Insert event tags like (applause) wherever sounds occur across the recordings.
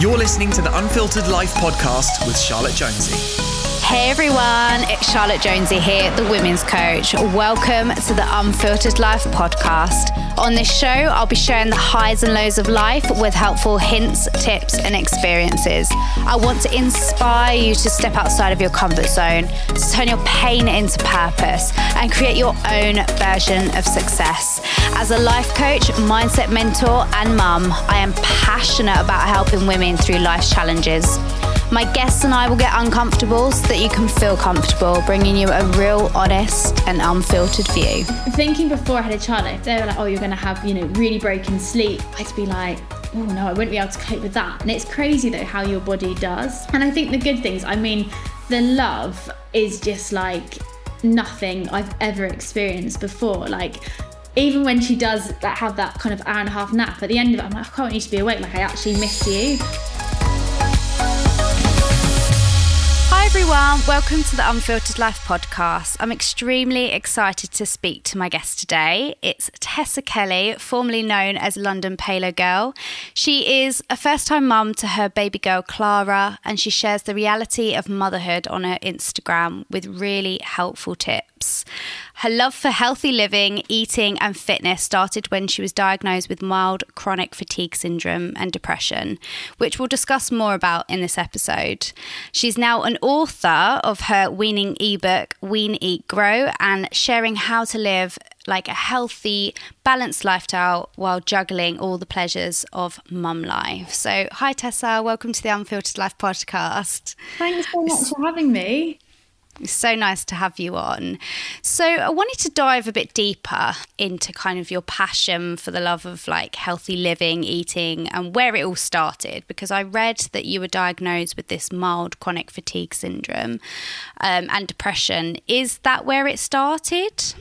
You're listening to the Unfiltered Life podcast with Charlotte Jonesy. Hey everyone, it's Charlotte Jonesy here, the women's coach. Welcome to the Unfiltered Life podcast. On this show, I'll be sharing the highs and lows of life with helpful hints, tips, and experiences. I want to inspire you to step outside of your comfort zone, to turn your pain into purpose, and create your own version of success. As a life coach, mindset mentor, and mum, I am passionate about helping women through life's challenges. My guests and I will get uncomfortable so that you can feel comfortable, bringing you a real, honest, and unfiltered view. thinking before I had a child, if they were like, oh, you're going to have, you know, really broken sleep, I'd be like, oh no, I wouldn't be able to cope with that. And it's crazy though how your body does. And I think the good things, I mean, the love is just like nothing I've ever experienced before. Like, even when she does that, have that kind of hour and a half nap, at the end of it, I'm like, oh, I can't need to be awake. Like, I actually miss you. Everyone, welcome to the Unfiltered Life podcast. I'm extremely excited to speak to my guest today. It's Tessa Kelly, formerly known as London Paleo Girl. She is a first time mum to her baby girl Clara, and she shares the reality of motherhood on her Instagram with really helpful tips. Her love for healthy living, eating, and fitness started when she was diagnosed with mild chronic fatigue syndrome and depression, which we'll discuss more about in this episode. She's now an author of her weaning ebook, Wean, Eat, Grow, and sharing how to live like a healthy, balanced lifestyle while juggling all the pleasures of mum life. So, hi Tessa, welcome to the Unfiltered Life podcast. Thanks so much for having me. It's so nice to have you on. So, I wanted to dive a bit deeper into kind of your passion for the love of like healthy living, eating, and where it all started. Because I read that you were diagnosed with this mild chronic fatigue syndrome um, and depression. Is that where it started?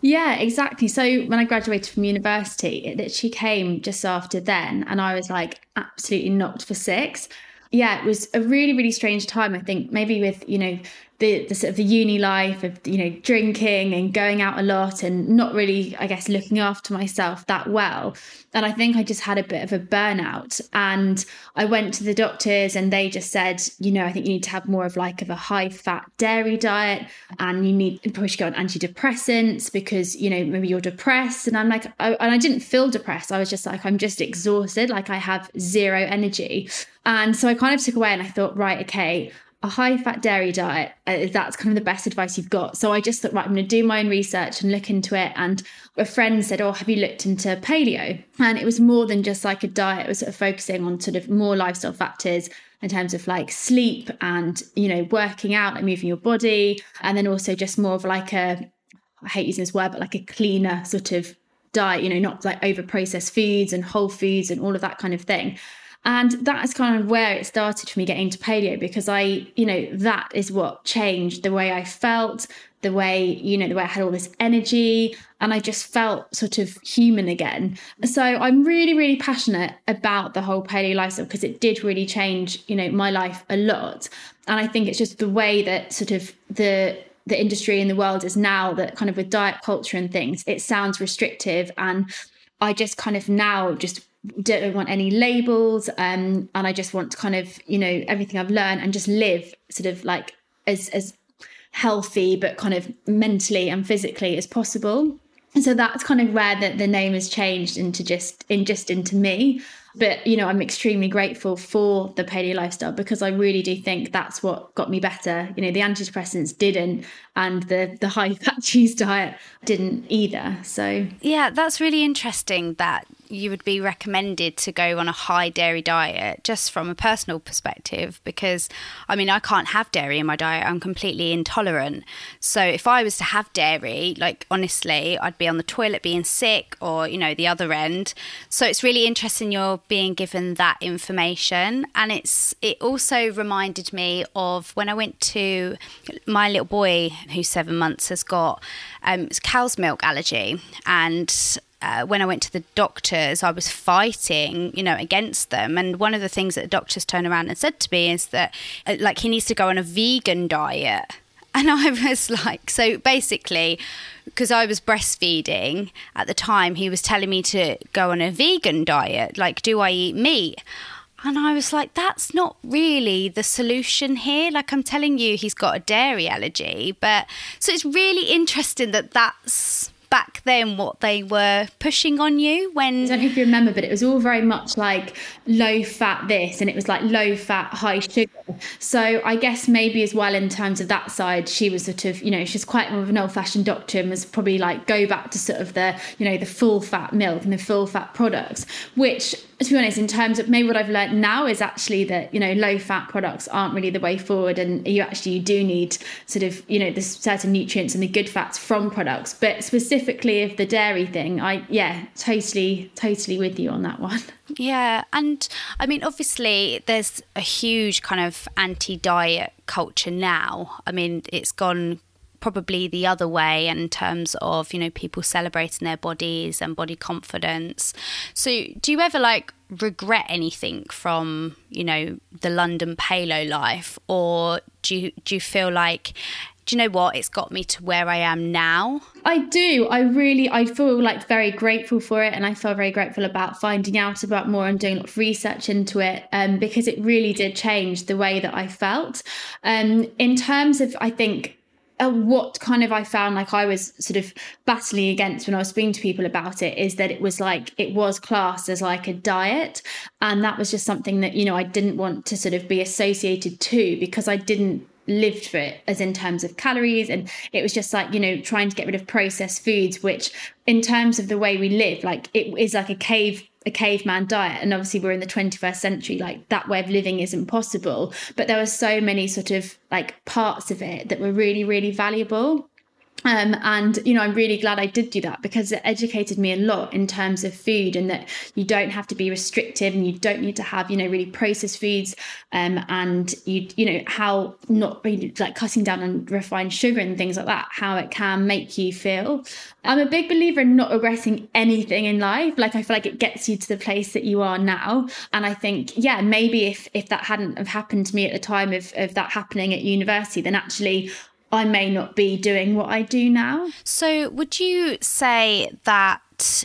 Yeah, exactly. So when I graduated from university, it literally came just after then, and I was like absolutely knocked for six. Yeah, it was a really, really strange time. I think maybe with you know the the sort of the uni life of you know drinking and going out a lot and not really, I guess, looking after myself that well. And I think I just had a bit of a burnout. And I went to the doctors, and they just said, you know, I think you need to have more of like of a high fat dairy diet, and you need probably should go on antidepressants because you know maybe you're depressed. And I'm like, I, and I didn't feel depressed. I was just like, I'm just exhausted. Like I have zero energy. And so I kind of took away, and I thought, right, okay, a high fat dairy diet uh, that's kind of the best advice you've got. So i just thought right i'm going to do my own research and look into it. And a friend said oh have you looked into paleo? And it was more than just like a diet. It was sort of focusing on sort of more lifestyle factors in terms of like sleep and you know working out and moving your body. And then also just more of like a i hate using this word but like a cleaner sort of diet you know not like over processed foods and whole foods and all of that kind of thing and that's kind of where it started for me getting into paleo because I, you know, that is what changed the way I felt, the way, you know, the way I had all this energy and I just felt sort of human again. So I'm really, really passionate about the whole paleo lifestyle because it did really change, you know, my life a lot. And I think it's just the way that sort of the the industry in the world is now that kind of with diet culture and things, it sounds restrictive and I just kind of now just don't want any labels um and i just want to kind of you know everything i've learned and just live sort of like as as healthy but kind of mentally and physically as possible. And so that's kind of where the, the name has changed into just in just into me. But you know i'm extremely grateful for the paleo lifestyle because i really do think that's what got me better. You know the antidepressants didn't and the the high (laughs) fat cheese diet didn't either. So Yeah, that's really interesting that you would be recommended to go on a high dairy diet just from a personal perspective because I mean I can't have dairy in my diet. I'm completely intolerant. So if I was to have dairy like honestly I'd be on the toilet being sick or you know the other end. So it's really interesting you're being given that information. And it's it also reminded me of when I went to my little boy who's 7 months has got um, cow's milk allergy. And uh, when I went to the doctors, I was fighting, you know, against them. And one of the things that the doctors turned around and said to me is that, uh, like, he needs to go on a vegan diet. (laughs) And I was like, so basically, because I was breastfeeding at the time, he was telling me to go on a vegan diet. Like, do I eat meat? And I was like, that's not really the solution here. Like, I'm telling you, he's got a dairy allergy. But so it's really interesting that that's back then what they were pushing on you when I don't know if you remember, but it was all very much like low fat this and it was like low fat, high sugar. So I guess maybe as well in terms of that side, she was sort of, you know, she's quite more of an old fashioned doctor and was probably like go back to sort of the, you know, the full fat milk and the full fat products, which to be honest, in terms of maybe what I've learned now is actually that, you know, low fat products aren't really the way forward. And you actually do need sort of, you know, the certain nutrients and the good fats from products. But specifically of the dairy thing, I, yeah, totally, totally with you on that one. (laughs) Yeah. And I mean, obviously, there's a huge kind of anti diet culture now. I mean, it's gone probably the other way in terms of you know people celebrating their bodies and body confidence. So do you ever like regret anything from you know the london paleo life? Or do you do you feel like do you know what? It's got me to where i am now i do. I really i feel like very grateful for it and i feel very grateful about finding out about more and doing a lot of research into it um, because it really did change the way that i felt. Um, in terms of i think uh, what kind of I found like I was sort of battling against when I was speaking to people about it is that it was like it was classed as like a diet. And that was just something that, you know, I didn't want to sort of be associated to because I didn't lived for it as in terms of calories and it was just like you know trying to get rid of processed foods which in terms of the way we live like it is like a cave a caveman diet. And obviously we're in the 21st century like that way of living is impossible. But there were so many sort of like parts of it that were really really valuable um, and you know i'm really glad i did do that because it educated me a lot in terms of food and that you don't have to be restrictive and you don't need to have you know really processed foods um, and you you know how not like cutting down on refined sugar and things like that how it can make you feel. I'm a big believer in not regretting anything in life. Like i feel like it gets you to the place that you are now. And i think yeah maybe if if that hadn't have happened to me at the time of, of that happening at university then actually I may not be doing what I do now. So, would you say that,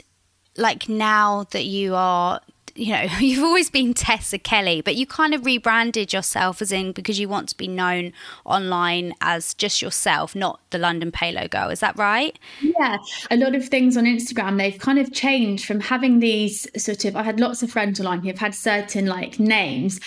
like, now that you are you know, (laughs) you've always been Tessa Kelly, but you kind of rebranded yourself as in because you want to be known online as just yourself, not the London Paleo Girl. Is that right? Yeah. A lot of things on Instagram, they've kind of changed from having these sort of, I had lots of friends online who have had certain like names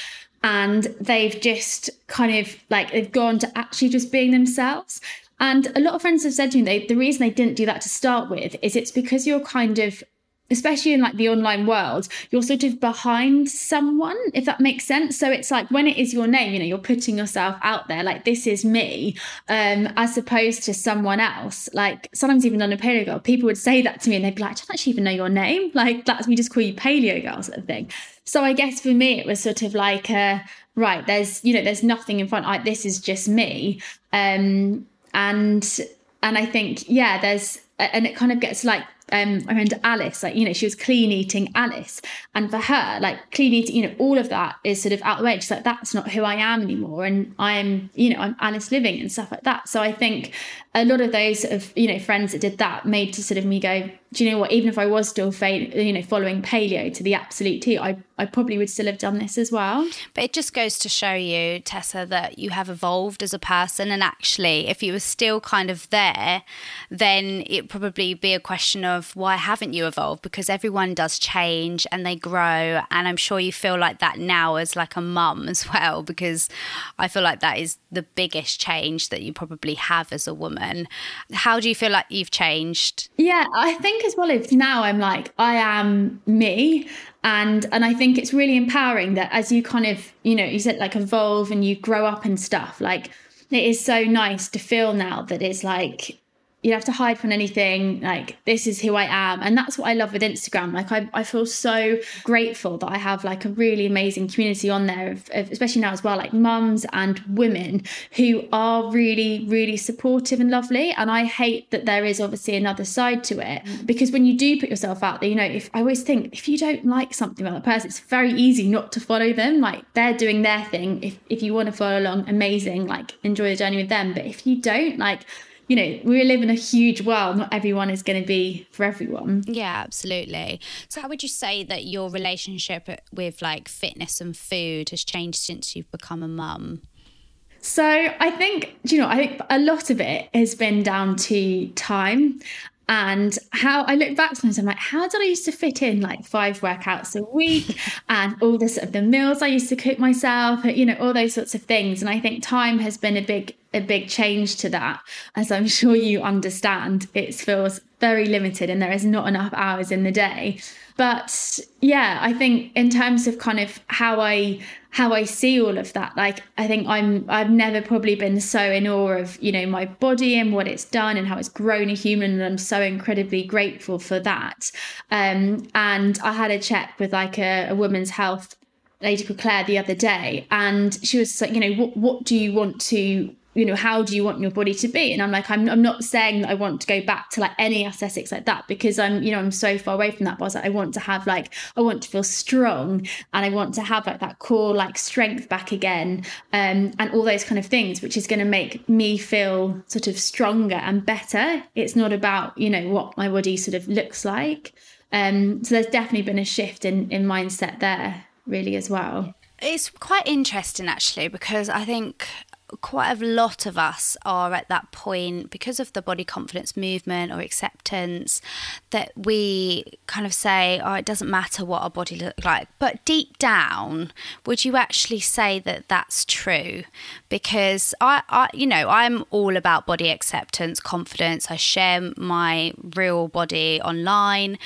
and they've just kind of like they've gone to actually just being themselves. And a lot of friends have said to me they, the reason they didn't do that to start with is it's because you're kind of especially in like the online world you're sort of behind someone if that makes sense. So it's like when it is your name you know you're putting yourself out there like this is me um as opposed to someone else. Like sometimes even on a paleo girl people would say that to me and they'd be like i don't actually even know your name. Like that's me just call you paleo girl sort of thing so I guess for me, it was sort of like, uh, right, there's, you know, there's nothing in front. I, this is just me. Um, and, and I think, yeah, there's, and it kind of gets like um, I remember Alice, like, you know, she was clean eating Alice. And for her, like clean eating, you know, all of that is sort of out the way. She's like, that's not who I am anymore. And I'm, you know, I'm Alice Liveing and stuff like that. So I think a lot of those sort of, you know, friends that did that made to sort of me go, do you know what, even if I was still, you know, following paleo to the absolute T, I, I probably would still have done this as well. But it just goes to show you, Tessa, that you have evolved as a person. And actually, if you were still kind of there, then it probably be a question of, of why haven't you evolved because everyone does change and they grow and i'm sure you feel like that now as like a mum (laughs) as well because i feel like that is the biggest change that you probably have as a woman how do you feel like you've changed yeah i think think as well if now I'm like I am me and and I think it's really empowering that as you kind of you know you said like evolve and you grow up and stuff like it is so nice to feel now that it's like you don't have to hide from anything. Like, this is who I am. And that's what I love with Instagram. Like, I, I feel so grateful that I have like a really amazing community on there, of, of, especially now as well, like mums and women who are really, really supportive and lovely. And I hate that there is obviously another side to it mm. because when you do put yourself out there, you know, if I always think if you don't like something about a person, it's very easy not to follow them. Like, they're doing their thing. If, if you want to follow along, amazing, like, enjoy the journey with them. But if you don't, like, you know, we live in a huge world. Not everyone is going to be for everyone. Yeah, absolutely. So, how would you say that your relationship with like fitness and food has changed since you've become a mum? So, I think, you know, I think a lot of it has been down to time and how I look back sometimes, I'm like, how did I used to fit in like five workouts a week (laughs) and all this of the meals I used to cook myself, you know, all those sorts of things. And I think time has been a big, a big change to that. As I'm (laughs) sure you understand, it feels very limited and there is not enough hours in the day. But yeah, I think in terms of kind of how I how I see all of that. Like I think I'm I've never probably been so in awe of, you know, my body and what it's done and how it's grown a human and I'm so incredibly grateful for that. Um and I had a check with like a, a woman's health lady called Claire the other day and she was like, you know, what what do you want to you know how do you want your body to be? And i'm like i'm, I'm not saying that i want to go back to like any aesthetics like that because i'm you know i'm so far away from that but I, like, I want to have like i want to feel strong and i want to have like that core like strength back again um, and all those kind of things which is going to make me feel sort of stronger and better. It's not about you know what my body sort of looks like. Um, so there's definitely been a shift in in mindset there really as well. It's quite interesting actually because I think quite a lot of us are at that point because of the body confidence movement or acceptance that we kind of say, oh, it doesn't matter what our body looks like. But deep down, would you actually say that that's true? Because I, I, you know, I'm all about body acceptance, confidence. I share my real body online,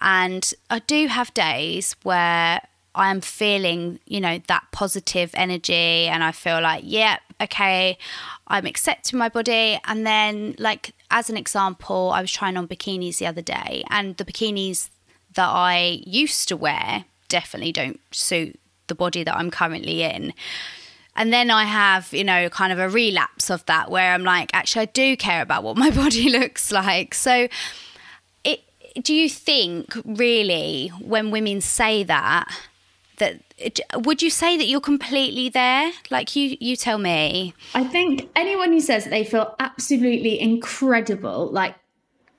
and I do have days where I am feeling, you know, that positive energy and I feel like, yeah, okay, I'm accepting my body. And then, like, as an example, I was trying on bikinis the other day and the bikinis that I used to wear definitely don't suit the body that I'm currently in. And then I have, you know, kind of a relapse of that where I'm like, actually, I do care about what my (laughs) body looks like. So, it, do you think really when women say that, that would you say that you're completely there? Like you you tell me. I think anyone who says they feel absolutely incredible like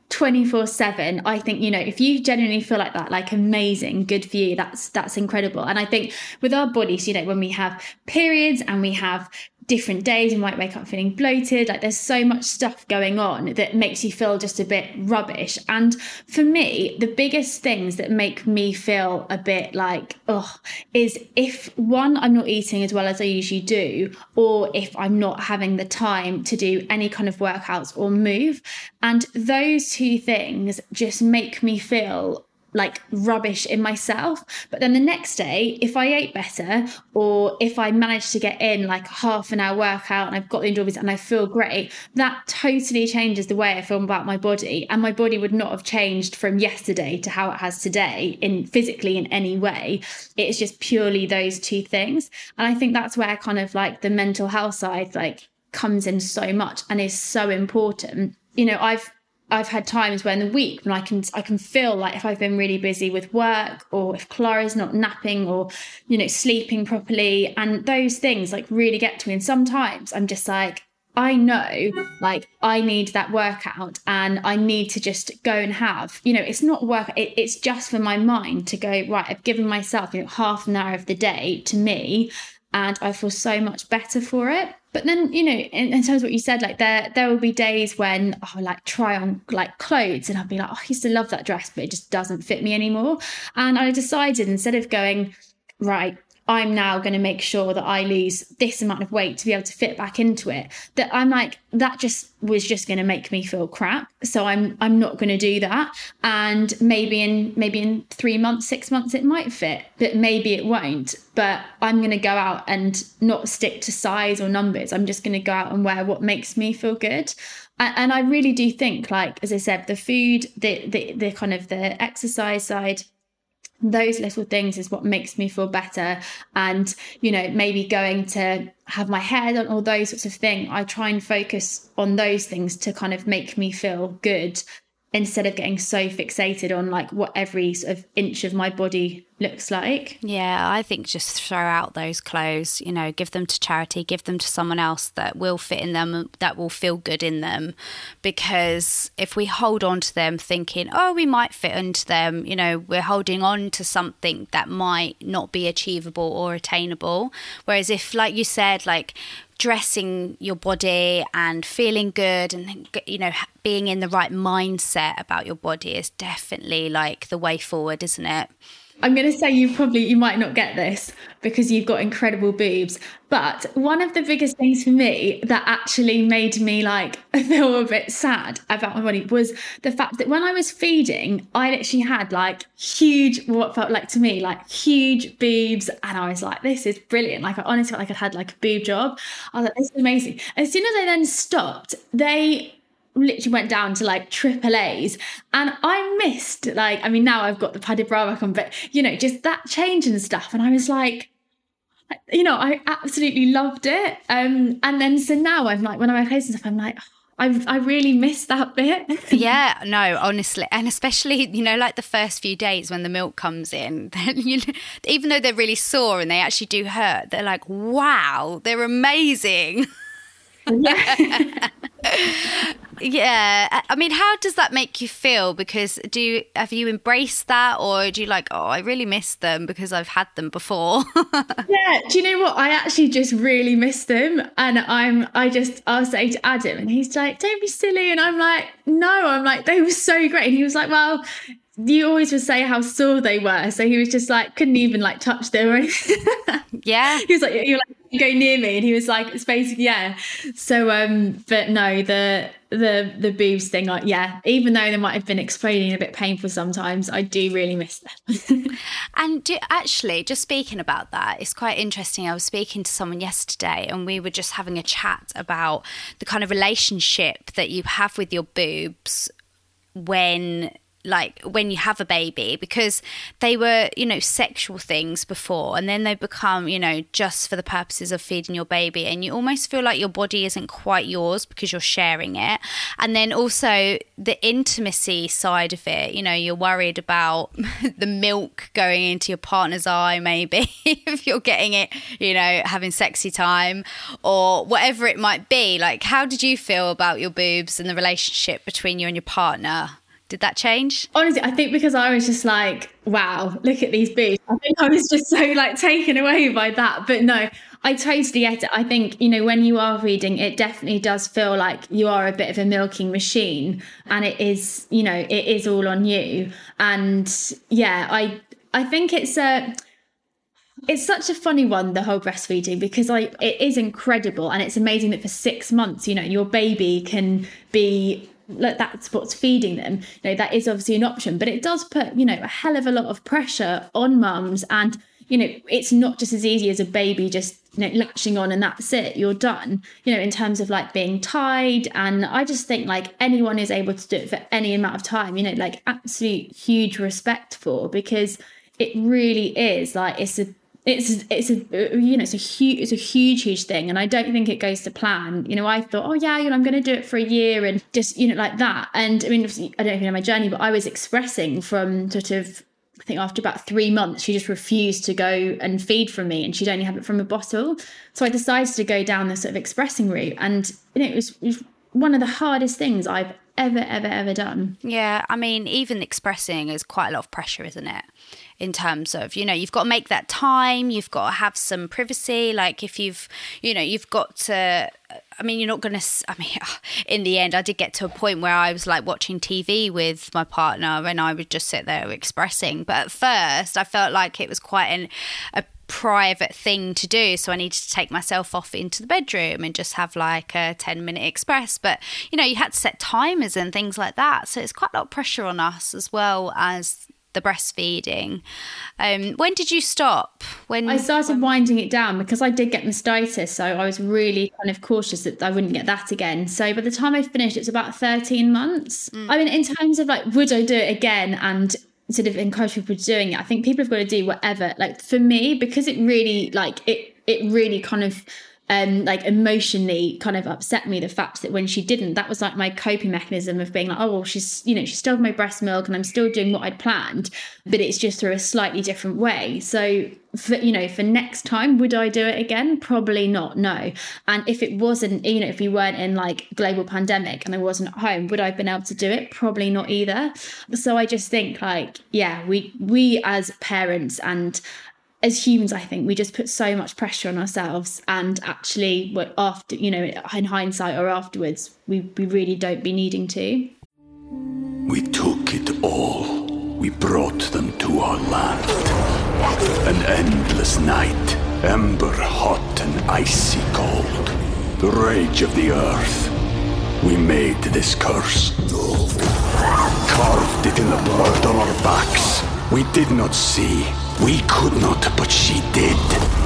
24 7 i think you know if you genuinely feel like that like amazing good for you that's that's incredible. And i think with our bodies you know when we have periods and we have different days. You might wake up feeling bloated. Like there's so much stuff going on that makes you feel just a bit rubbish. And for me, the biggest things that make me feel a bit like, oh, is if one, I'm not eating as well as I usually do, or if I'm not having the time to do any kind of workouts or move. And those two things just make me feel like rubbish in myself. But then the next day, if I ate better or if I managed to get in like half an hour workout and I've got the endorphins and I feel great, that totally changes the way I feel about my body. And my body would not have changed from yesterday to how it has today in physically in any way. It's just purely those two things. And I think that's where kind of like the mental health side like comes in so much and is so important. You know, I've I've had times where in the week when I can I can feel like if I've been really busy with work or if Clara's not napping or you know sleeping properly and those things like really get to me. And sometimes I'm just like I know like I need that workout and I need to just go and have you know it's not work it, it's just for my mind to go right I've given myself you know half an hour of the day to me and I feel so much better for it but then, you know, in, in, terms of what you said, like there there will be days when oh, I like try on like clothes and I'll be like, oh, I used to love that dress, but it just doesn't fit me anymore. And I decided instead of going, right, I'm now going to make sure that I lose this amount of weight to be able to fit back into it. That I'm like, that just was just going to make me feel crap. So I'm I'm not going to do that. And maybe in maybe in three months, six months, it might fit, but maybe it won't. But I'm going to go out and not stick to size or numbers. I'm just going to go out and wear what makes me feel good and I really do think, like as I said, the food, the the, the kind of the exercise side, those little things is what makes me feel better. And you know maybe going to have my hair done all those sorts of things i try and focus on those things to kind of make me feel good instead of getting so fixated on like what every sort of inch of my body looks like. Yeah, I think just throw out those clothes, you know, give them to charity, give them to someone else that will fit in them, that will feel good in them. Because if we hold on to them thinking, oh, we might fit into them, you know, we're holding on to something that might not be achievable or attainable. Whereas if, like you said, like dressing your body and feeling good and you know being in the right mindset about your body is definitely like the way forward isn't it I'm going to say you probably you might not get this because you've got incredible boobs. But one of the biggest things for me that actually made me like (laughs) feel a bit sad about my body was the fact that when I was feeding, I literally had like huge, what felt like to me like huge boobs, and I was like, this is brilliant. Like I honestly felt like I'd had like a boob job. I was like, this is amazing. As soon as I then stopped, they literally went down to like triple A's and I missed like I mean now I've got the padded bra back on but you know just that change and stuff and I was like you know I absolutely loved it um and then so now I'm like when I'm clothes and stuff I'm like I I really miss that bit. (laughs) yeah, no, honestly, and especially you know like the first few days when the milk comes in, (laughs) then you know, even though they're really sore and they actually do hurt, they're like, wow, they're amazing. (laughs) Yeah. (laughs) yeah. I mean, how does that make you feel? Because do you, have you embraced that, or do you like, oh, I really miss them because I've had them before? (laughs) yeah. Do you know what? I actually just really miss them, and I'm, I just, I'll say to Adam, and he's like, "Don't be silly," and I'm like, "No," I'm like, "They were so great," and he was like, "Well." You always would say how sore they were, so he was just like couldn't even like touch them. yeah, (laughs) he was like, "You're like go near me and he was like it's basically yeah. So um but no the the the boobs thing like yeah even though they might have been exploding a bit painful sometimes i do really miss them. (laughs) And do, actually just speaking about that it's quite interesting. I was speaking to someone yesterday and we were just having a chat about the kind of relationship that you have with your boobs when like when you have a baby because they were you know sexual things before and then they become you know just for the purposes of feeding your baby and you almost feel like your body isn't quite yours because you're sharing it. And then also the intimacy side of it you know you're worried about (laughs) the milk going into your partner's eye maybe (laughs) if you're getting it you know having sexy time or whatever it might be. Like how did you feel about your boobs and the relationship between you and your partner did that change? Honestly, I think because I was just like, wow, look at these boobs. I think I was just so like taken away by that. But no, I totally get it. I think, you know, when you are reading, it definitely does feel like you are a bit of a milking machine and it is, you know, it is all on you. And yeah, I I think it's a it's such a funny one the whole breastfeeding because I it is incredible and it's amazing that for 6 months you know your baby can be like that's what's feeding them. You know that is obviously an option but it does put you know a hell of a lot of pressure on mums. And you know it's not just as easy as a baby just you know latching on and that's it you're done. You know in terms of like being tied. And i just think like anyone is able to do it for any amount of time you know like absolute huge respect for because it really is like it's a it's it's a you know it's a huge it's a huge huge thing and i don't think it goes to plan you know i thought oh yeah you know i'm going to do it for a year and just you know like that and i mean i don't know if you know my journey but i was expressing from sort of I think after about three months, she just refused to go and feed from me, and she'd only have it from a bottle. So I decided to go down the sort of expressing route, and you know, it was, it was one of the hardest things I've ever, ever, ever done. Yeah, I mean, even expressing is quite a lot of pressure, isn't it? In terms of you know you've got to make that time you've got to have some privacy like if you've you know you've got to I mean, you're not going to. I mean, (laughs) in the end, I did get to a point where I was like watching TV with my partner and I would just sit there expressing. But at first, I felt like it was quite an, a private thing to do. So I needed to take myself off into the bedroom and just have like a 10 minute express. But, you know, you had to set timers and things like that. So it's quite a lot of pressure on us as well as the breastfeeding. Um, when did you stop? When I started winding it down because I did get mastitis, so I was really kind of cautious that I wouldn't get that again. So by the time I finished, it's about thirteen months. Mm. I mean, in terms of like, would I do it again? And sort of encourage people to doing it. I think people have got to do whatever. Like for me, because it really like it it really kind of um, like emotionally kind of upset me the fact that when she didn't, that was like my coping mechanism of being like, oh, well, she's, you know, she's still my breast milk and I'm still doing what I'd planned, but it's just through a slightly different way. So, for, you know, for next time, would I do it again? Probably not, no. And if it wasn't, you know, if we weren't in like global pandemic and I wasn't at home, would I have been able to do it? Probably not either. So I just think like, yeah, we, we as parents and as humans, I think we just put so much pressure on ourselves, and actually, after you know, in hindsight or afterwards, we we really don't be needing to. We took it all. We brought them to our land. An endless night, ember hot and icy cold. The rage of the earth. We made this curse. Carved it in the blood on our backs. We did not see we could not, but she did.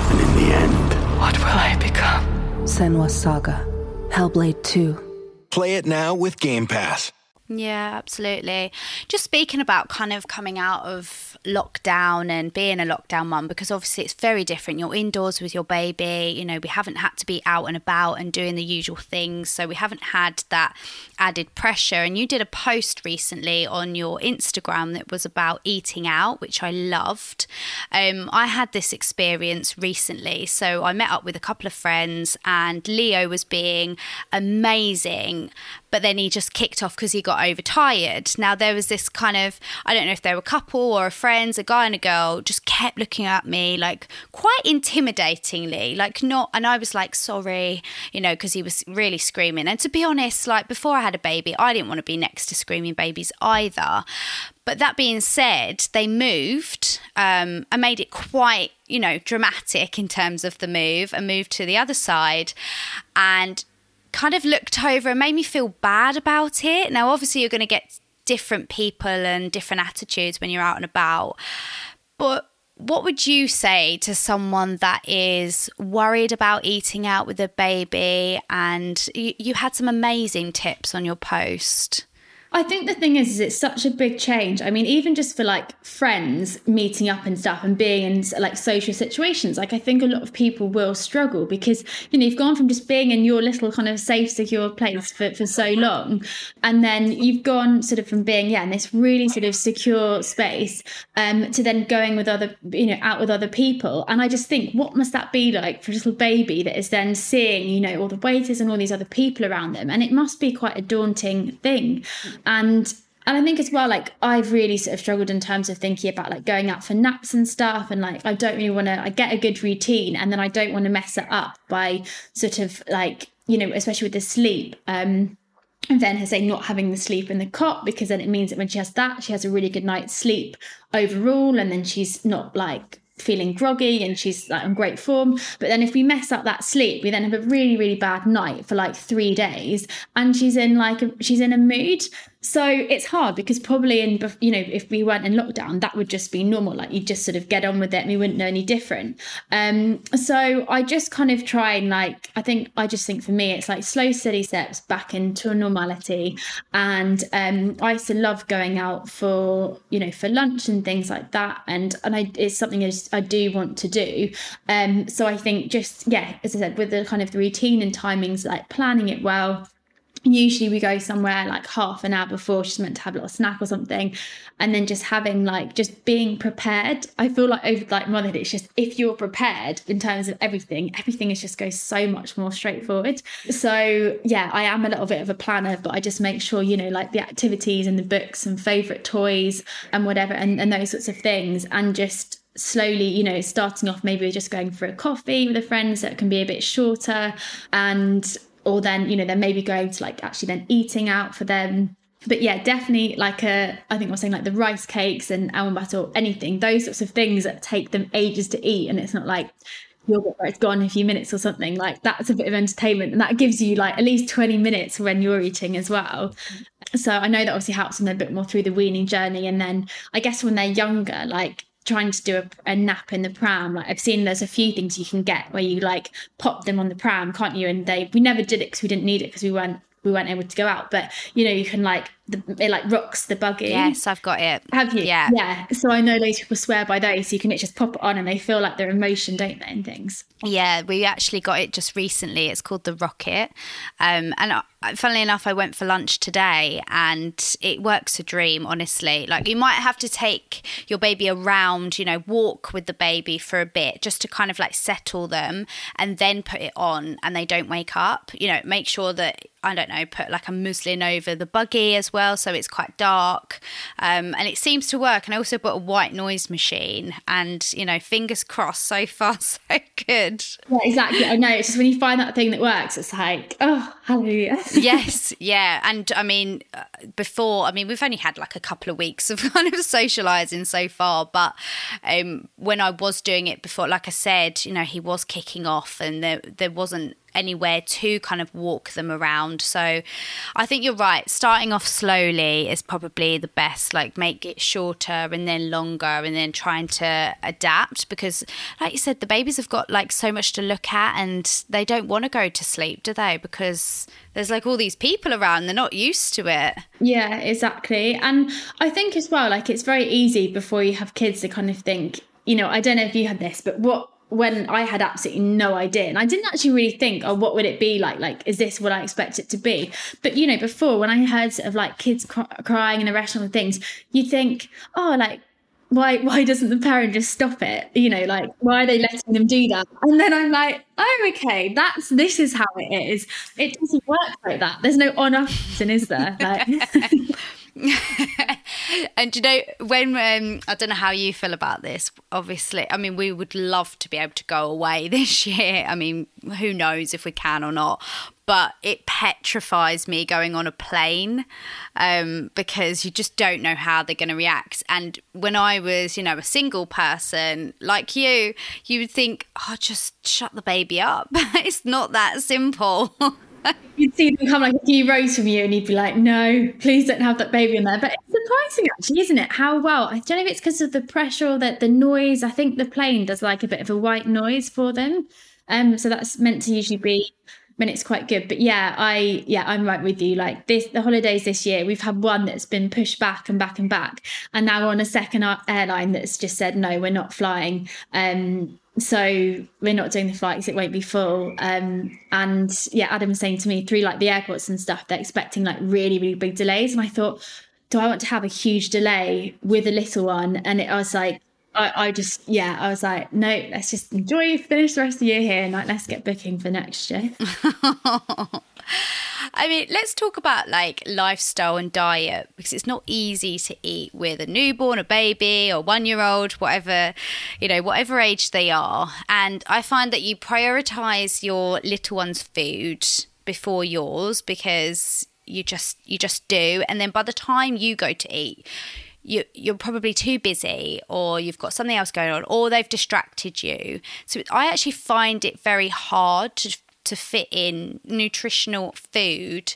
And in the end, what will I become? Senua's Saga, Hellblade 2. Play it now with Game Pass. Yeah, absolutely. Just speaking about kind of coming out of lockdown and being a lockdown mum, because obviously it's very different. You're indoors with your baby. You know, we haven't had to be out and about and doing the usual things. So we haven't had that added pressure. And you did a post recently on your Instagram that was about eating out, which I loved. Um, I had this experience recently. So I met up with a couple of friends, and Leo was being amazing but then he just kicked off because he got overtired. Now, there was this kind of, I don't know if they were a couple or a friends, a guy and a girl, just kept looking at me like quite intimidatingly, like not, and I was like, sorry, you know, because he was really screaming. And to be honest, like before I had a baby, I didn't want to be next to screaming babies either. But that being said, they moved um, and made it quite, you know, dramatic in terms of the move and moved to the other side. And kind of looked over and made me feel bad about it. Now, obviously, you're going to get different people and different attitudes when you're out and about. But what would you say to someone that is worried about eating out with a baby and you, you had some amazing tips on your post? I think the thing is, is it's such a big change. I mean, even just for like friends meeting up and stuff and being in like social situations, like I think a lot of people will struggle because, you know, you've gone from just being in your little kind of safe, secure place for, for so long. And then you've gone sort of from being, yeah, in this really sort of secure space um, to then going with other, you know, out with other people. And I just think, what must that be like for a little baby that is then seeing, you know, all the waiters and all these other people around them? And it must be quite a daunting thing and and I think as well, like I've really sort of struggled in terms of thinking about like going out for naps and stuff. And like I don't really want to, I get a good routine and then I don't want to mess it up by sort of like, you know, especially with the sleep. Um, and then her saying not having the sleep in the cot because then it means that when she has that, she has a really good night's sleep overall. And then she's not like feeling groggy and she's like in great form. But then if we mess up that sleep, we then have a really, really bad night for like three days and she's in like, a, she's in a mood. So it's hard because probably in you know if we weren't in lockdown, that would just be normal. Like you'd just sort of get on with it, and we wouldn't know any different. Um, so I just kind of try and like I think I just think for me it's like slow, steady steps back into normality. And um, I used to love going out for you know for lunch and things like that, and and I, it's something I, just, I do want to do. Um, so I think just yeah, as I said, with the kind of the routine and timings, like planning it well usually we go somewhere like half an hour before she's meant to have a little snack or something and then just having like just being prepared. I feel like over like motherhood it's just if you're prepared in terms of everything everything is just goes so much more straightforward. So yeah i am a little bit of a planner but i just make sure you know like the activities and the books and favorite toys and whatever and, and those sorts of things and just slowly, you know, starting off maybe just going for a coffee with a friend that can be a bit shorter and or then you know they're maybe going to like actually then eating out for them but yeah, definitely like a, I think was saying like the rice cakes and almond butter or anything, those sorts of things that take them ages to eat. And it's not like yogurt where it's gone in a few minutes or something. Like that's a bit of entertainment. And that gives you like at least 20 minutes when you're eating as well. So I know that obviously helps them a bit more through the weaning journey. And then I guess when they're younger, like trying to do a, a, nap in the pram like i've seen there's a few things you can get where you like pop them on the pram can't you? And they we never did it because we didn't need it because we weren't we weren't able to go out. But you know you can like the, it like rocks the buggy. Yes, I've got it. Have you? Yeah. Yeah. So I know those people swear by those. So you can just pop it on and they feel like they're in motion, don't they, and things. Yeah, we actually got it just recently. It's called the Rockit. Um, and I, funnily enough, I went for lunch today and it works a dream, honestly. Like you might have to take your baby around, you know, walk with the baby for a bit just to kind of like settle them and then put it on and they don't wake up. You know, make sure that, I don't know, put like a muslin over the buggy as well, so it's quite dark, um, and it seems to work. And I also bought a white noise machine, and you know, fingers crossed, so far (laughs) so good. Yeah, exactly. I know. It's just when you find that thing that works, it's like, oh, hallelujah. yes, yeah, and I mean, uh, before, I mean, we've only had like a couple of weeks (laughs) of kind of socializing so far, but um, when I was doing it before, like I said, you know, he was kicking off, and there there wasn't anywhere to kind of walk them around. So I think you're right. Starting off slowly is probably the best. Like make it shorter and then longer and then trying to adapt because like you said, the babies have got like so much to look at and they don't want to go to sleep, do they? Because there's like all these people around, they're not used to it. Yeah, exactly. And I think as well, like it's very easy before you have kids to kind of think, you know, I don't know if you had this, but what when I had absolutely no idea. And I didn't actually really think, oh, what would it be like? Like, is this what I expect it to be? But, you know, before when I heard of like kids cr- crying in the restaurant and things, you think, oh, like, why why doesn't the parent just stop it you know like why are they letting them do that and then i'm like oh okay that's this is how it is it doesn't work like that there's no on off is there like (laughs) (laughs) and you know when um, I don't know how you feel about this. Obviously, I mean we would love to be able to go away (laughs) this year. I mean, who knows if we can or not. But it petrifies me going on a plane um, because you just don't know how they're going to react. And when I was, you know, a single person like you, you would think, oh, just shut the baby up. (laughs) it's not that simple. You'd see them come like a few rows from you and you'd be like, no, please don't have that baby in there. But it's surprising actually, isn't it? How well. I don't know if it's because of the pressure or the, the noise. I think the plane does like a bit of a white noise for them. Um, so that's meant to usually be when it's quite good. But yeah, I yeah, I'm right with you. Like this the holidays this year, we've had one that's been pushed back and back and back. And now we're on a second airline that's just said no, we're not flying. Um so we're not doing the flights it won't be full. Um, and yeah adam was saying to me through like the airports and stuff they're expecting like really really big delays. And i thought do i want to have a huge delay with a little one? And it, i was like I, I just yeah i was like no let's just enjoy finish the rest of the year here and like let's get booking for next year (laughs) (laughs) I mean, let's talk about like lifestyle and diet because it's not easy to eat with a newborn, a baby, or one year old, whatever, you know, whatever age they are. And I find that you prioritize your little one's food before yours because you just you just do and then by the time you go to eat you, you're probably too busy or you've got something else going on or they've distracted you so i actually find it very hard to to fit in nutritional food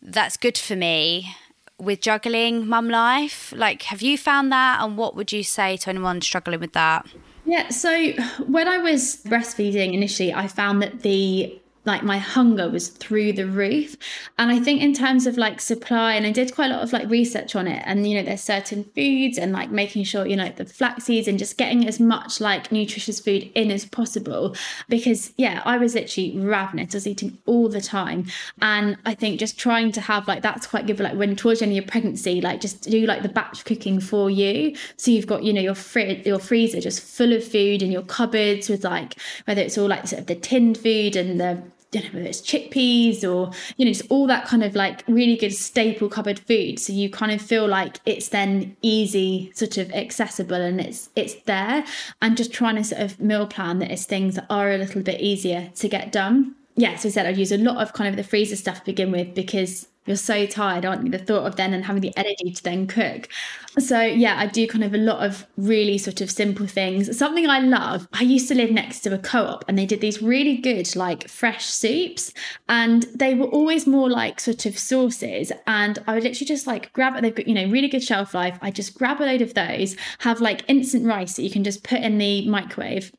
that's good for me with juggling mum life? Like, have you found that? And what would you say to anyone struggling with that? Yeah, so when I was breastfeeding initially, I found that the like my hunger was through the roof. And i think in terms of like supply and i did quite a lot of like research on it and you know there's certain foods and like making sure you know the flax seeds and just getting as much like nutritious food in as possible. Because yeah i was literally ravenous. I was eating all the time. And i think just trying to have like that's quite good for like when towards the end of your pregnancy like just do like the batch cooking for you. So you've got you know your fridge your freezer just full of food and your cupboards with like whether it's all like sort of the tinned food and the don't know whether it's chickpeas or you know it's all that kind of like really good staple cupboard food. So you kind of feel like it's then easy sort of accessible and it's it's there. And just trying to sort of meal plan that is things that are a little bit easier to get done. Yeah so I said I'd use a lot of kind of the freezer stuff to begin with because you're so tired, aren't you? The thought of then and having the energy to then cook. So yeah, I do kind of a lot of really sort of simple things. Something I love, I used to live next to a co-op and they did these really good like fresh soups and they were always more like sort of sauces and I would literally just like grab it, they've got, you know, really good shelf life. I just grab a load of those, have like instant rice that you can just put in the microwave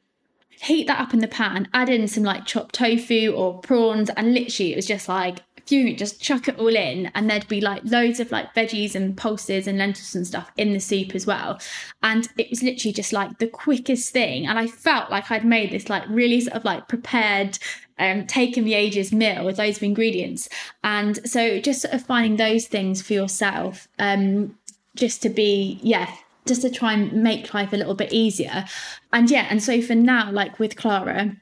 heat that up in the pan, add in some like chopped tofu or prawns, and literally it was just like you just chuck it all in and there'd be like loads of like veggies and pulses and lentils and stuff in the soup as well. And it was literally just like the quickest thing. And i felt like i'd made this like really sort of like prepared um, taken the ages meal with loads of ingredients. And so just sort of finding those things for yourself um just to be yeah just to try and make life a little bit easier. And yeah and so for now like with clara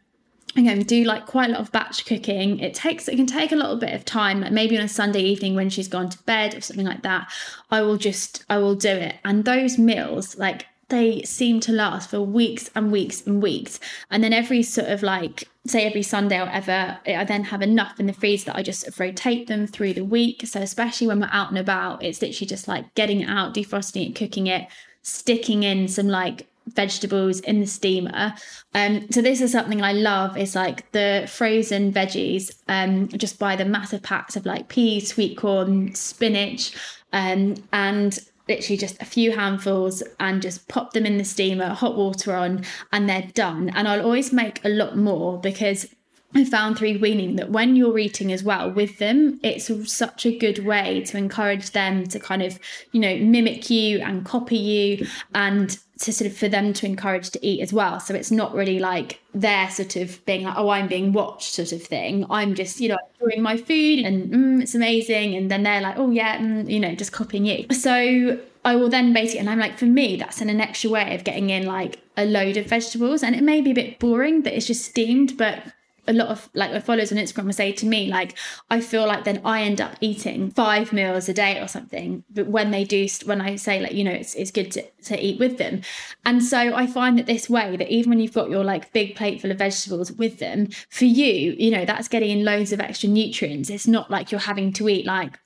again do like quite a lot of batch cooking. It takes it can take a little bit of time like maybe on a sunday evening when she's gone to bed or something like that i will just i will do it. And those meals like they seem to last for weeks and weeks and weeks. And then every sort of like say every sunday or whatever i then have enough in the freezer that i just sort of rotate them through the week. So especially when we're out and about it's literally just like getting it out defrosting it cooking it sticking in some like vegetables in the steamer. Um, so this is something I love is like the frozen veggies. Um, just buy the massive packs of like peas, sweet corn, spinach, um, and literally just a few handfuls and just pop them in the steamer, hot water on, and they're done. And I'll always make a lot more because I found through weaning that when you're eating as well with them, it's such a good way to encourage them to kind of, you know, mimic you and copy you and to sort of for them to encourage to eat as well. So it's not really like they're sort of being like, oh, I'm being watched sort of thing. I'm just, you know, enjoying my food and mm, it's amazing. And then they're like, oh, yeah, mm, you know, just copying you. So I will then basically, and I'm like, for me, that's an, an extra way of getting in like a load of vegetables. And it may be a bit boring that it's just steamed, but a lot of like my followers on Instagram will say to me, like, I feel like then I end up eating five meals a day or something. But when they do, when I say like, you know, it's, it's good to, to eat with them. And so I find that this way that even when you've got your like big plate full of vegetables with them, for you, you know, that's getting in loads of extra nutrients. It's not like you're having to eat like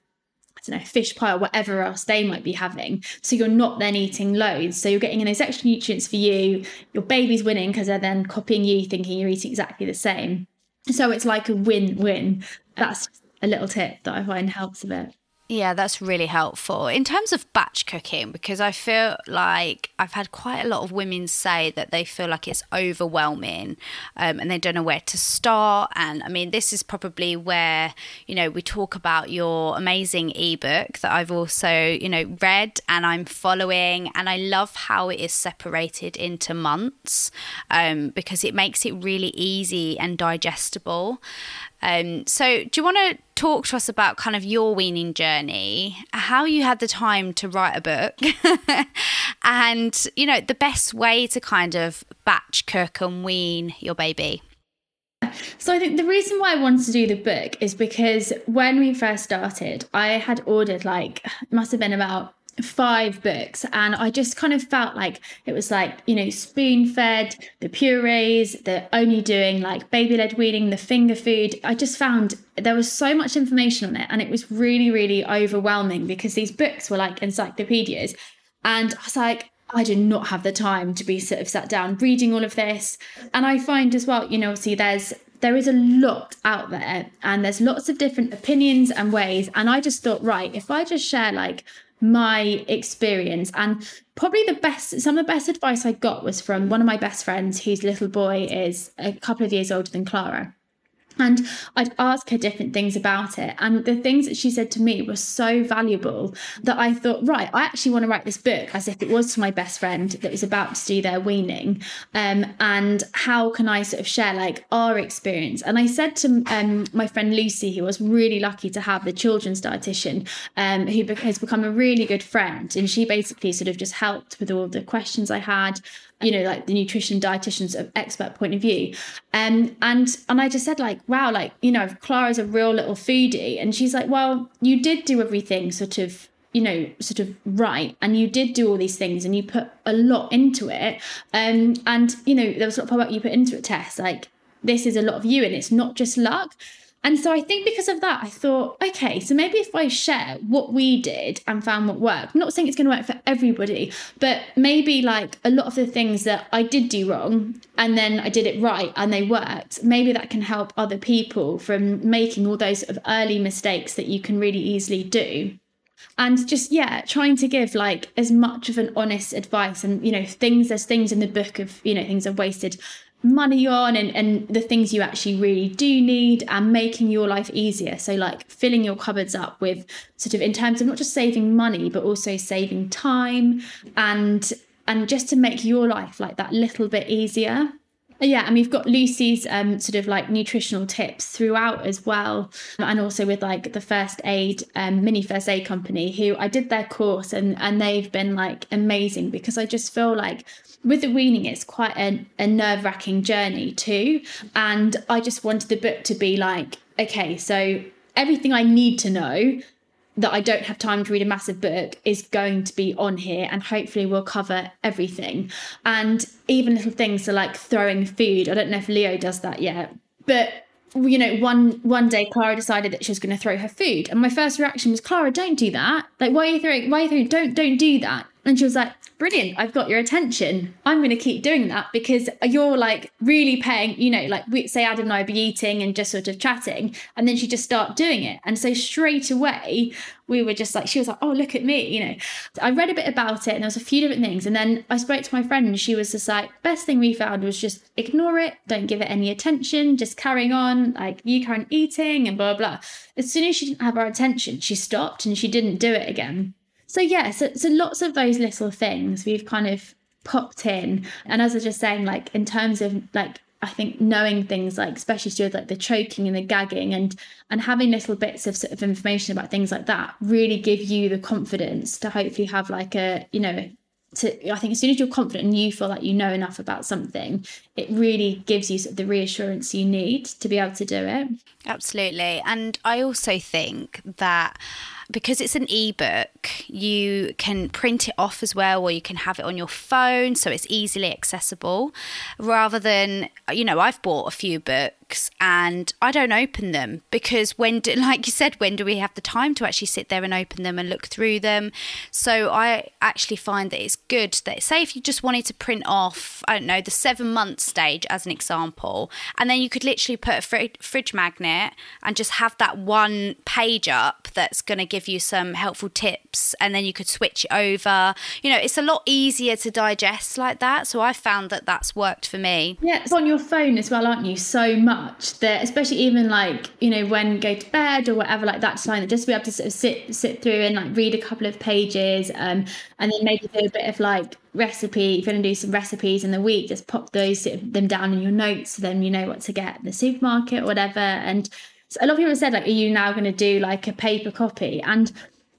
I don't know, fish pie or whatever else they might be having. So you're not then eating loads. So you're getting in those extra nutrients for you. Your baby's winning because they're then copying you, thinking you're eating exactly the same. So it's like a win win. That's a little tip that I find helps a bit. Yeah, that's really helpful. In terms of batch cooking, because I feel like I've had quite a lot of women say that they feel like it's overwhelming um, and they don't know where to start. And I mean, this is probably where, you know, we talk about your amazing ebook that I've also, you know, read and I'm following. And I love how it is separated into months um, because it makes it really easy and digestible. Um, so, do you want to talk to us about kind of your weaning journey, how you had the time to write a book, (laughs) and you know the best way to kind of batch cook and wean your baby? So I think the reason why I wanted to do the book is because when we first started, I had ordered like must have been about five books and I just kind of felt like it was like, you know, spoon fed, the purees, the only doing like baby led weaning, the finger food. I just found there was so much information on it and it was really, really overwhelming because these books were like encyclopedias. And I was like, I did not have the time to be sort of sat down reading all of this. And I find as well, you know, see, there's there is a lot out there and there's lots of different opinions and ways. And I just thought, right, if I just share like my experience. And probably the best some of the best advice i got was from one of my best friends whose little boy is a couple of years older than clara and I'd ask her different things about it. And the things that she said to me were so valuable that I thought, right, I actually want to write this book as if it was to my best friend that was about to do their weaning. Um, and how can I sort of share like our experience? And I said to um, my friend Lucy, who was really lucky to have the children's dietitian, um, who has become a really good friend. And she basically sort of just helped with all the questions I had you know like the nutrition dietitian's expert point of view. Um and and i just said like wow like you know clara's a real little foodie. And she's like well you did do everything sort of you know sort of right. And you did do all these things and you put a lot into it. Um and you know there was a lot of what you put into it test like this is a lot of you and it's not just luck And so I think because of that, I thought, okay, so maybe if I share what we did and found what worked, I'm not saying it's going to work for everybody, but maybe like a lot of the things that I did do wrong and then I did it right and they worked, maybe that can help other people from making all those sort of early mistakes that you can really easily do. And just yeah trying to give like as much of an honest advice and you know things there's things in the book of you know things i've wasted money on and, and the things you actually really do need and making your life easier. So, like filling your cupboards up with sort of in terms of not just saving money, but also saving time and and just to make your life like that little bit easier. Yeah, and we've got Lucy's um, sort of like nutritional tips throughout as well, and also with like the first aid um, mini first aid company, who I did their course and and they've been like amazing because I just feel like with the weaning, it's quite a, a nerve wracking journey too, and I just wanted the book to be like, okay, so everything I need to know that I don't have time to read a massive book is going to be on here and hopefully we'll cover everything. And even little things so like throwing food. I don't know if Leo does that yet. But you know, one one day Clara decided that she was going to throw her food. And my first reaction was, Clara, don't do that. Like, why are you throwing why are you throwing don't don't do that? And she was like, brilliant, I've got your attention. I'm going to keep doing that because you're like really paying, you know, like we say Adam and I be eating and just sort of chatting. And then she just start doing it. And so straight away, we were just like, she was like, oh, look at me, you know. I read a bit about it and there was a few different things. And then I spoke to my friend and she was just like, best thing we found was just ignore it, don't give it any attention, just carrying on, like you on eating and blah, blah. As soon as she didn't have our attention, she stopped and she didn't do it again. So yeah, so, so lots of those little things we've kind of popped in. And as I was just saying, like in terms of like I think knowing things like especially to like the choking and the gagging and and having little bits of sort of information about things like that really give you the confidence to hopefully have like a you know to I think as soon as you're confident and you feel like you know enough about something, it really gives you sort of the reassurance you need to be able to do it. Absolutely. And I also think that because it's an ebook, you can print it off as well, or you can have it on your phone so it's easily accessible rather than, you know, I've bought a few books and I don't open them because when, do, (laughs) like you said, when do we have the time to actually sit there and open them and look through them? So I actually find that it's good that, say, if you just wanted to print off, I don't know, the seven month stage as an example, and then you could literally put a fr- fridge magnet and just have that one page up that's going to give you some helpful tips and then you could switch it over. You know, it's a lot easier to digest like that. So I found that that's worked for me. Yeah, it's on your phone as well, aren't you? So much that, especially even like, you know, when go to bed or whatever like that, time, just to be able to sort of sit, sit through and like read a couple of pages um, and then maybe do a bit of like recipe if you're going to do some recipes in the week just pop those them down in your notes so then you know what to get in the supermarket or whatever and a lot of people have said like are you now going to do like a paper copy? And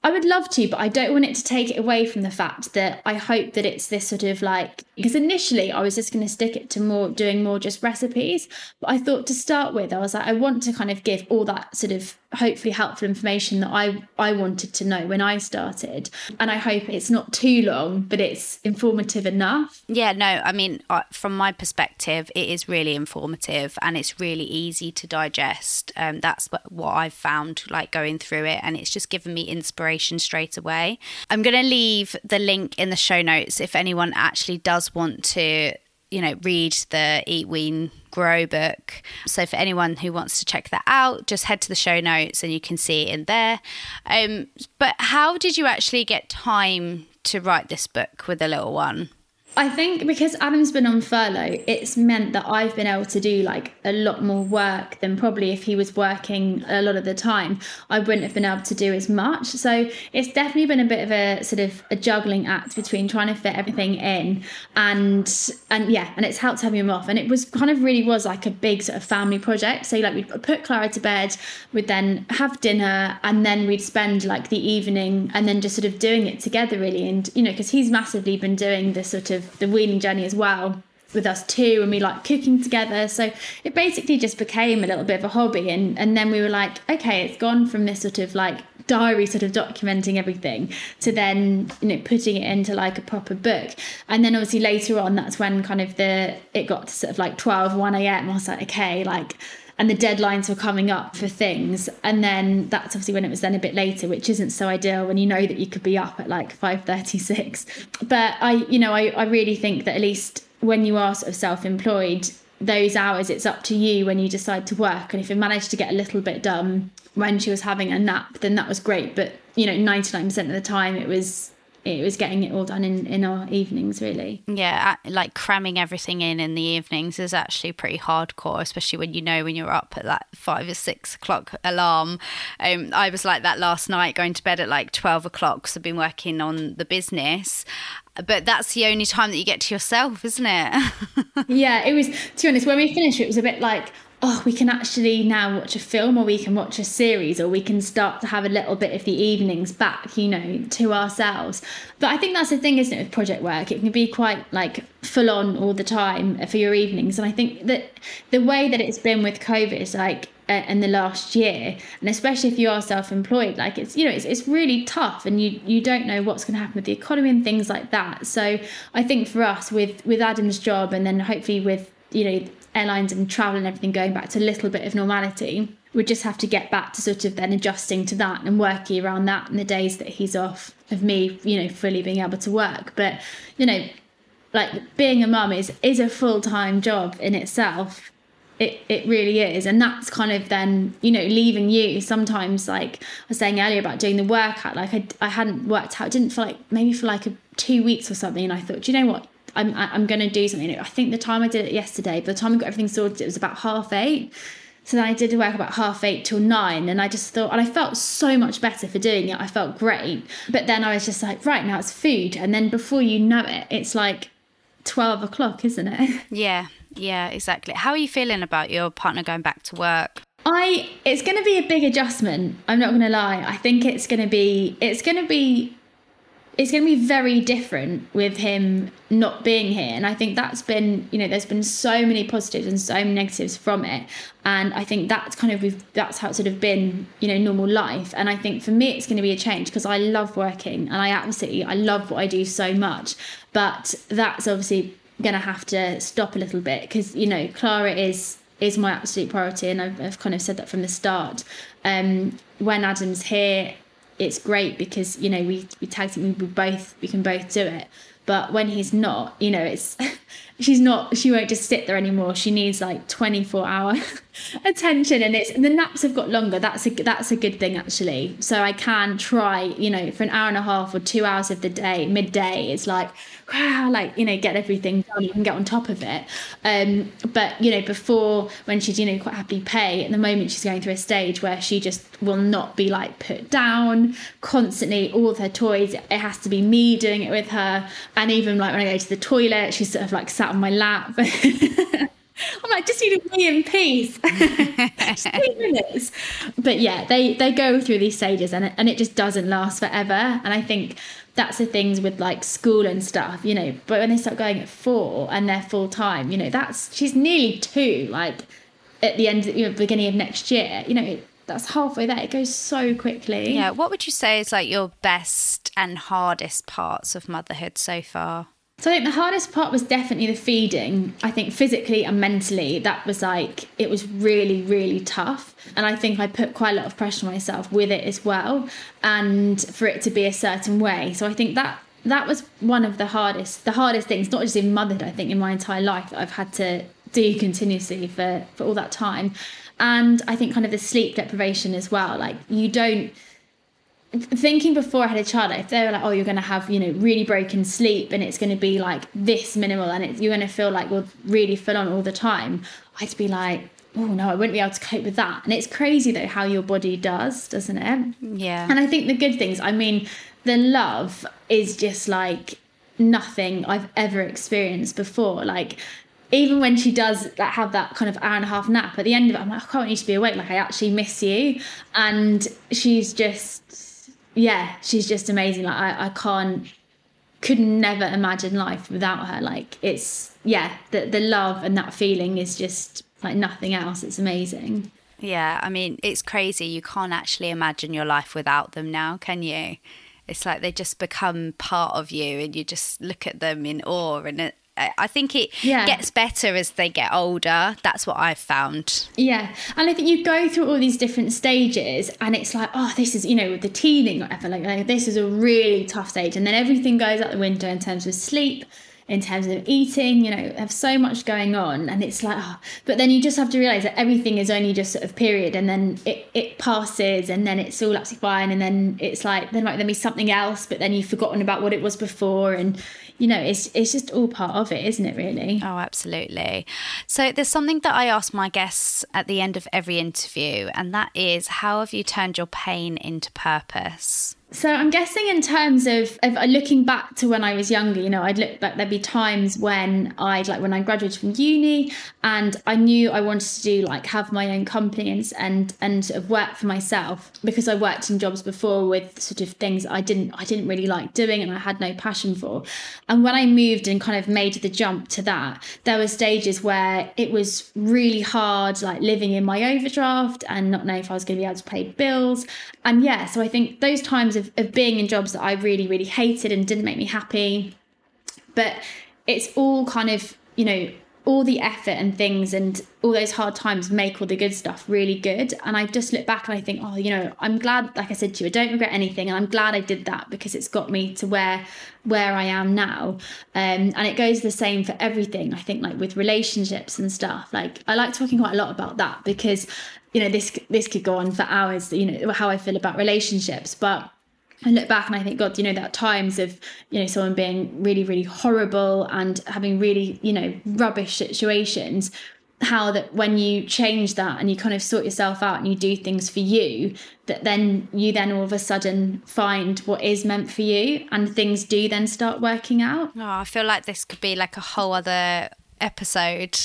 I would love to, but I don't want it to take it away from the fact that I hope that it's this sort of like because initially I was just going to stick it to more doing more just recipes, but I thought to start with I was like I want to kind of give all that sort of hopefully helpful information that I I wanted to know when I started, and I hope it's not too long, but it's informative enough. Yeah, no, I mean uh, from my perspective, it is really informative and it's really easy to digest. Um, that's what, what I've found like going through it, and it's just given me inspiration inspiration straight away. I'm going to leave the link in the show notes if anyone actually does want to, you know, read the Eat Wean Grow book. So for anyone who wants to check that out, just head to the show notes and you can see it in there. Um, but how did you actually get time to write this book with a little one? I think because Adam's been on furlough, it's meant that I've been able to do like a lot more work than probably if he was working a lot of the time. I wouldn't have been able to do as much. So it's definitely been a bit of a sort of a juggling act between trying to fit everything in and and yeah, and it's helped having him off. And it was kind of really was like a big sort of family project. So like we'd put Clara to bed, we'd then have dinner, and then we'd spend like the evening and then just sort of doing it together really. And you know, because he's massively been doing this sort of the weaning journey as well with us too and we like cooking together. So it basically just became a little bit of a hobby and and then we were like okay it's gone from this sort of like diary sort of documenting everything to then you know putting it into like a proper book. And then obviously later on that's when kind of the it got to sort of like 12 1 a.m i was like okay like and the deadlines were coming up for things. And then that's obviously when it was then a bit later which isn't so ideal when you know that you could be up at like 5.36 but i you know I, I really think that at least when you are sort of self-employed those hours it's up to you when you decide to work. And if you manage to get a little bit done when she was having a nap then that was great. But you know 99% of the time it was it was getting it all done in, in our evenings really. Yeah like cramming everything in in the evenings is actually pretty hardcore especially when you know when you're up at that five or six o'clock alarm. Um, i was like that last night going to bed at like 12 o'clock because i've been working on the business. But that's the only time that you get to yourself isn't it? (laughs) Yeah it was to be honest when we finished it was a bit like oh, we can actually now watch a film or we can watch a series or we can start to have a little bit of the evenings back, you know, to ourselves. But I think that's the thing, isn't it, with project work? It can be quite like full on all the time for your evenings. And I think that the way that it's been with COVID is like, in the last year and especially if you are self-employed like it's you know it's, it's really tough and you you don't know what's going to happen with the economy and things like that so i think for us with with adam's job and then hopefully with you know airlines and travel and everything going back to a little bit of normality, we just have to get back to sort of then adjusting to that and working around that and the days that he's off of me, you know, fully being able to work. But, you know, like being a mum is is a full time job in itself. It it really is. And that's kind of then, you know, leaving you sometimes like I was saying earlier about doing the workout, like I I hadn't worked out, didn't feel like maybe for like a two weeks or something and I thought, you know what? I'm I'm going to do something. I think the time I did it yesterday, by the time I got everything sorted, it was about half eight. So then I did work about half eight till nine, and I just thought, and I felt so much better for doing it. I felt great, but then I was just like, right now it's food, and then before you know it, it's like twelve o'clock, isn't it? (laughs) Yeah, yeah, exactly. How are you feeling about your partner going back to work? I it's going to be a big adjustment. I'm not going to lie. I think it's going to be it's going to be it's going to be very different with him not being here and i think that's been you know there's been so many positives and so many negatives from it and i think that's kind of that's how it's sort of been you know normal life and i think for me it's going to be a change because i love working and i absolutely i love what i do so much but that's obviously going to have to stop a little bit because you know clara is is my absolute priority and I've, I've kind of said that from the start. Um, when adam's here it's great because you know we we tag team we both we can both do it. But when he's not you know it's (laughs) she's not she won't just sit there anymore. She needs like 24 hour (laughs) attention and it's the naps have got longer. That's a that's a good thing actually. So i can try you know for an hour and a half or two hours of the day midday it's like wow like you know get everything done and get on top of it. Um but you know before when she's you know quite happy pay at the moment she's going through a stage where she just will not be like put down constantly. All of her toys it has to be me doing it with her. And even like when i go to the toilet she's sort of like sat on my lap (laughs) I'm like, just need to be in peace. (laughs) eight minutes. But yeah, they they go through these stages and it, and it just doesn't last forever. And I think that's the things with like school and stuff, you know. But when they start going at four and they're full time, you know, that's she's nearly two. Like at the end, you know, beginning of next year, you know. That's halfway there. It goes so quickly. Yeah. What would you say is like your best and hardest parts of motherhood so far? So I think the hardest part was definitely the feeding. I think physically and mentally, that was like, it was really, really tough. And I think I put quite a lot of pressure on myself with it as well. And for it to be a certain way. So I think that that was one of the hardest, the hardest things, not just in motherhood, I think in my entire life that I've had to do continuously for, for all that time. And I think kind of the sleep deprivation as well. Like you don't, thinking before I had a child, if they were like, oh, you're going to have, you know, really broken sleep and it's going to be like this minimal and it's, you're going to feel like you're really full on all the time, I'd be like, oh no, I wouldn't be able to cope with that. And it's crazy though how your body does, doesn't it? Yeah. And I think the good things, I mean, the love is just like nothing I've ever experienced before. Like, even when she does like, have that kind of hour and a half nap at the end of it, I'm like, I can't need to be awake. Like, I actually miss you. And she's just yeah, she's just amazing. Like I, I can't could never imagine life without her. Like it's yeah, the the love and that feeling is just like nothing else. It's amazing. Yeah, I mean, it's crazy. You can't actually imagine your life without them now, can you? It's like they just become part of you and you just look at them in awe and I think it Yeah. gets better as they get older. That's what I've found. Yeah, and I think you go through all these different stages, and it's like, oh, this is you know with the teething or whatever. Like, like this is a really tough stage, and then everything goes out the window in terms of sleep, in terms of eating. You know, have so much going on, and it's like, oh, but then you just have to realize that everything is only just sort of period, and then it it passes, and then it's all absolutely fine, and then it's like there might then be something else, but then you've forgotten about what it was before, and you know, it's it's just all part of it, isn't it? Really. Oh, absolutely. So there's something that I ask my guests at the end of every interview, and that is how have you turned your pain into purpose? So I'm guessing in terms of, of uh, looking back to when I was younger, you know, I'd look back, there'd be times when I'd like when I graduated from uni and I knew I wanted to do like have my own company and and, and sort of work for myself because I worked in jobs before with sort of things I didn't I didn't really like doing and I had no passion for. And when I moved and kind of made the jump to that, there were stages where it was really hard, like living in my overdraft and not knowing if I was going to be able to pay bills. And yeah, so I think those times of, of being in jobs that I really, really hated and didn't make me happy, but it's all kind of, you know, all the effort and things and all those hard times make all the good stuff really good. And I just look back and I think, oh, you know, I'm glad, like I said to you, I don't regret anything. And I'm glad I did that because it's got me to where where I am now. Um, and it goes the same for everything. I think like with relationships and stuff. Like I like talking quite a lot about that because, you know, this this could go on for hours, you know, how I feel about relationships. But I look back and I think, God, you know, that times of, you know, someone being really, really horrible and having really, you know, rubbish situations, how that when you change that and you kind of sort yourself out and you do things for you, that then you then all of a sudden find what is meant for you and things do then start working out. Oh, I feel like this could be like a whole other episode.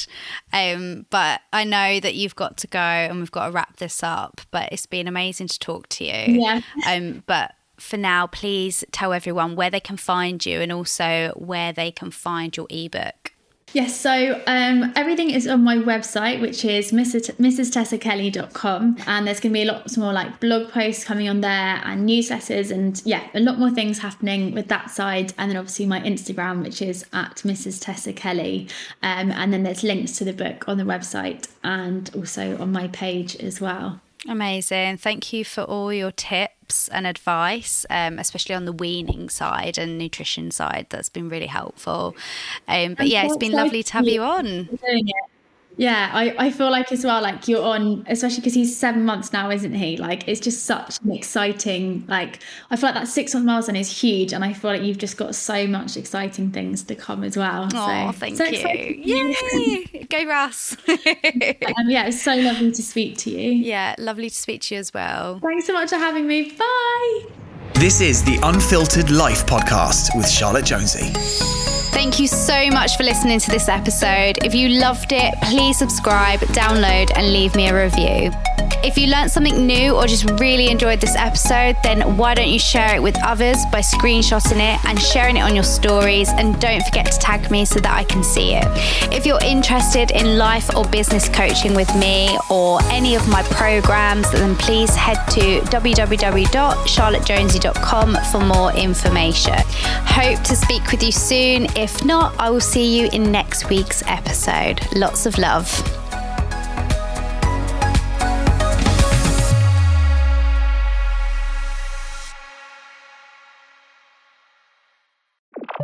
Um, but I know that you've got to go and we've got to wrap this up. But it's been amazing to talk to you. Yeah. Um, but for now, please tell everyone where they can find you and also where they can find your ebook. Yes, so um, everything is on my website, which is Mrs. mrstessakelly.com. And there's going to be lots more like blog posts coming on there and newsletters, and yeah, a lot more things happening with that side. And then obviously my Instagram, which is at Mrs. Tessa Kelly. Um, and then there's links to the book on the website and also on my page as well. Amazing. Thank you for all your tips and advice, um, especially on the weaning side and nutrition side. That's been really helpful. Um, but yeah, it's been lovely to have you on. Doing it. Yeah, I, I feel like as well, like you're on, especially because he's seven months now, isn't he? Like it's just such an exciting, like I feel like that six month milestone is huge, and I feel like you've just got so much exciting things to come as well. Oh, so, thank so you. exciting. Yay! (laughs) Go Russ. Um, yeah, it's so lovely to speak to you. yeah, lovely to speak to you as well. Thanks so much for having me. Bye. This is the Unfiltered Life podcast with Charlotte Jonesy. Thank you so much for listening to this episode. If you loved it, please subscribe, download, and leave me a review. If you learned something new or just really enjoyed this episode, then why don't you share it with others by screenshotting it and sharing it on your stories? And don't forget to tag me so that I can see it. If you're interested in life or business coaching with me or any of my programs, then please head to www.charlottejonesy.com for more information. Hope to speak with you soon. If not, I will see you in next week's episode. Lots of love.